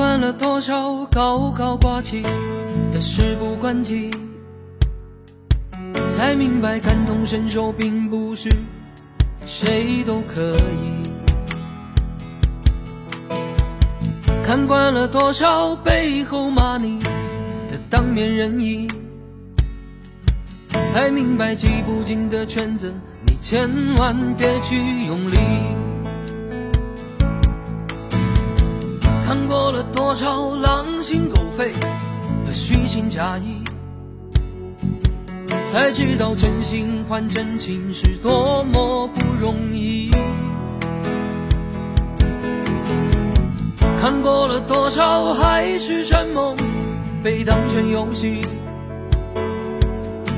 惯了多少高高挂起的事不关己，才明白感同身受并不是谁都可以。看惯了多少背后骂你的当面仁义，才明白挤不进的圈子，你千万别去用力。看过了多少狼心狗肺和虚情假意，才知道真心换真情是多么不容易。看过了多少海誓山盟被当成游戏，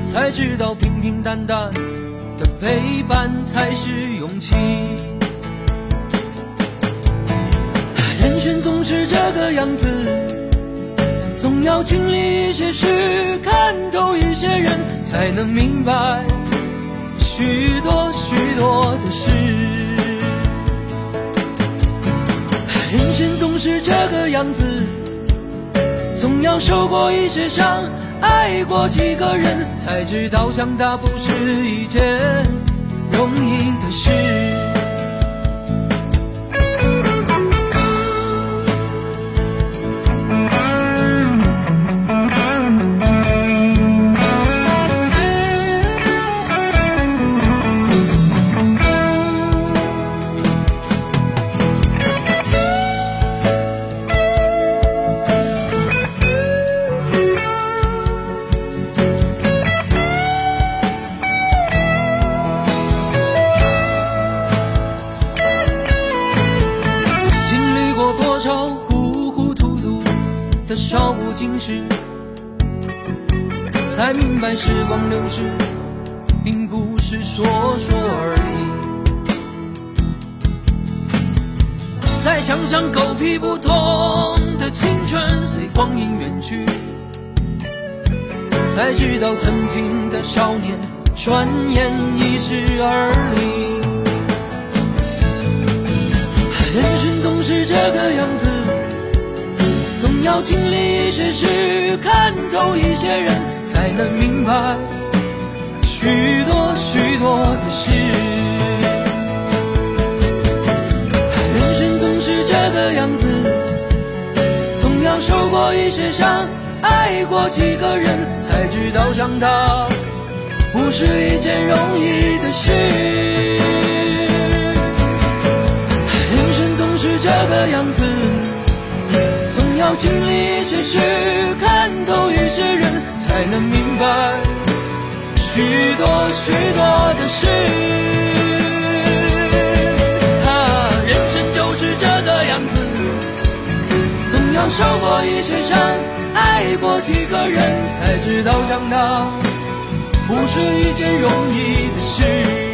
才知道平平淡淡的陪伴才是勇气。是这个样子，总要经历一些事，看透一些人，才能明白许多许多的事。人生总是这个样子，总要受过一些伤，爱过几个人，才知道长大不是一件容易的事。的少不经事，才明白时光流逝并不是说说而已。再想想狗屁不通的青春随光阴远去，才知道曾经的少年转眼已是而立。要经历一些事，看透一些人，才能明白许多许多的事。人生总是这个样子，总要受过一些伤，爱过几个人，才知道长大不是一件容易的事。人生总是这个样子，经历一些事，看透一些人，才能明白许多许多的事。啊，人生就是这个样子，总要受过一些伤，爱过几个人，才知道长大不是一件容易的事。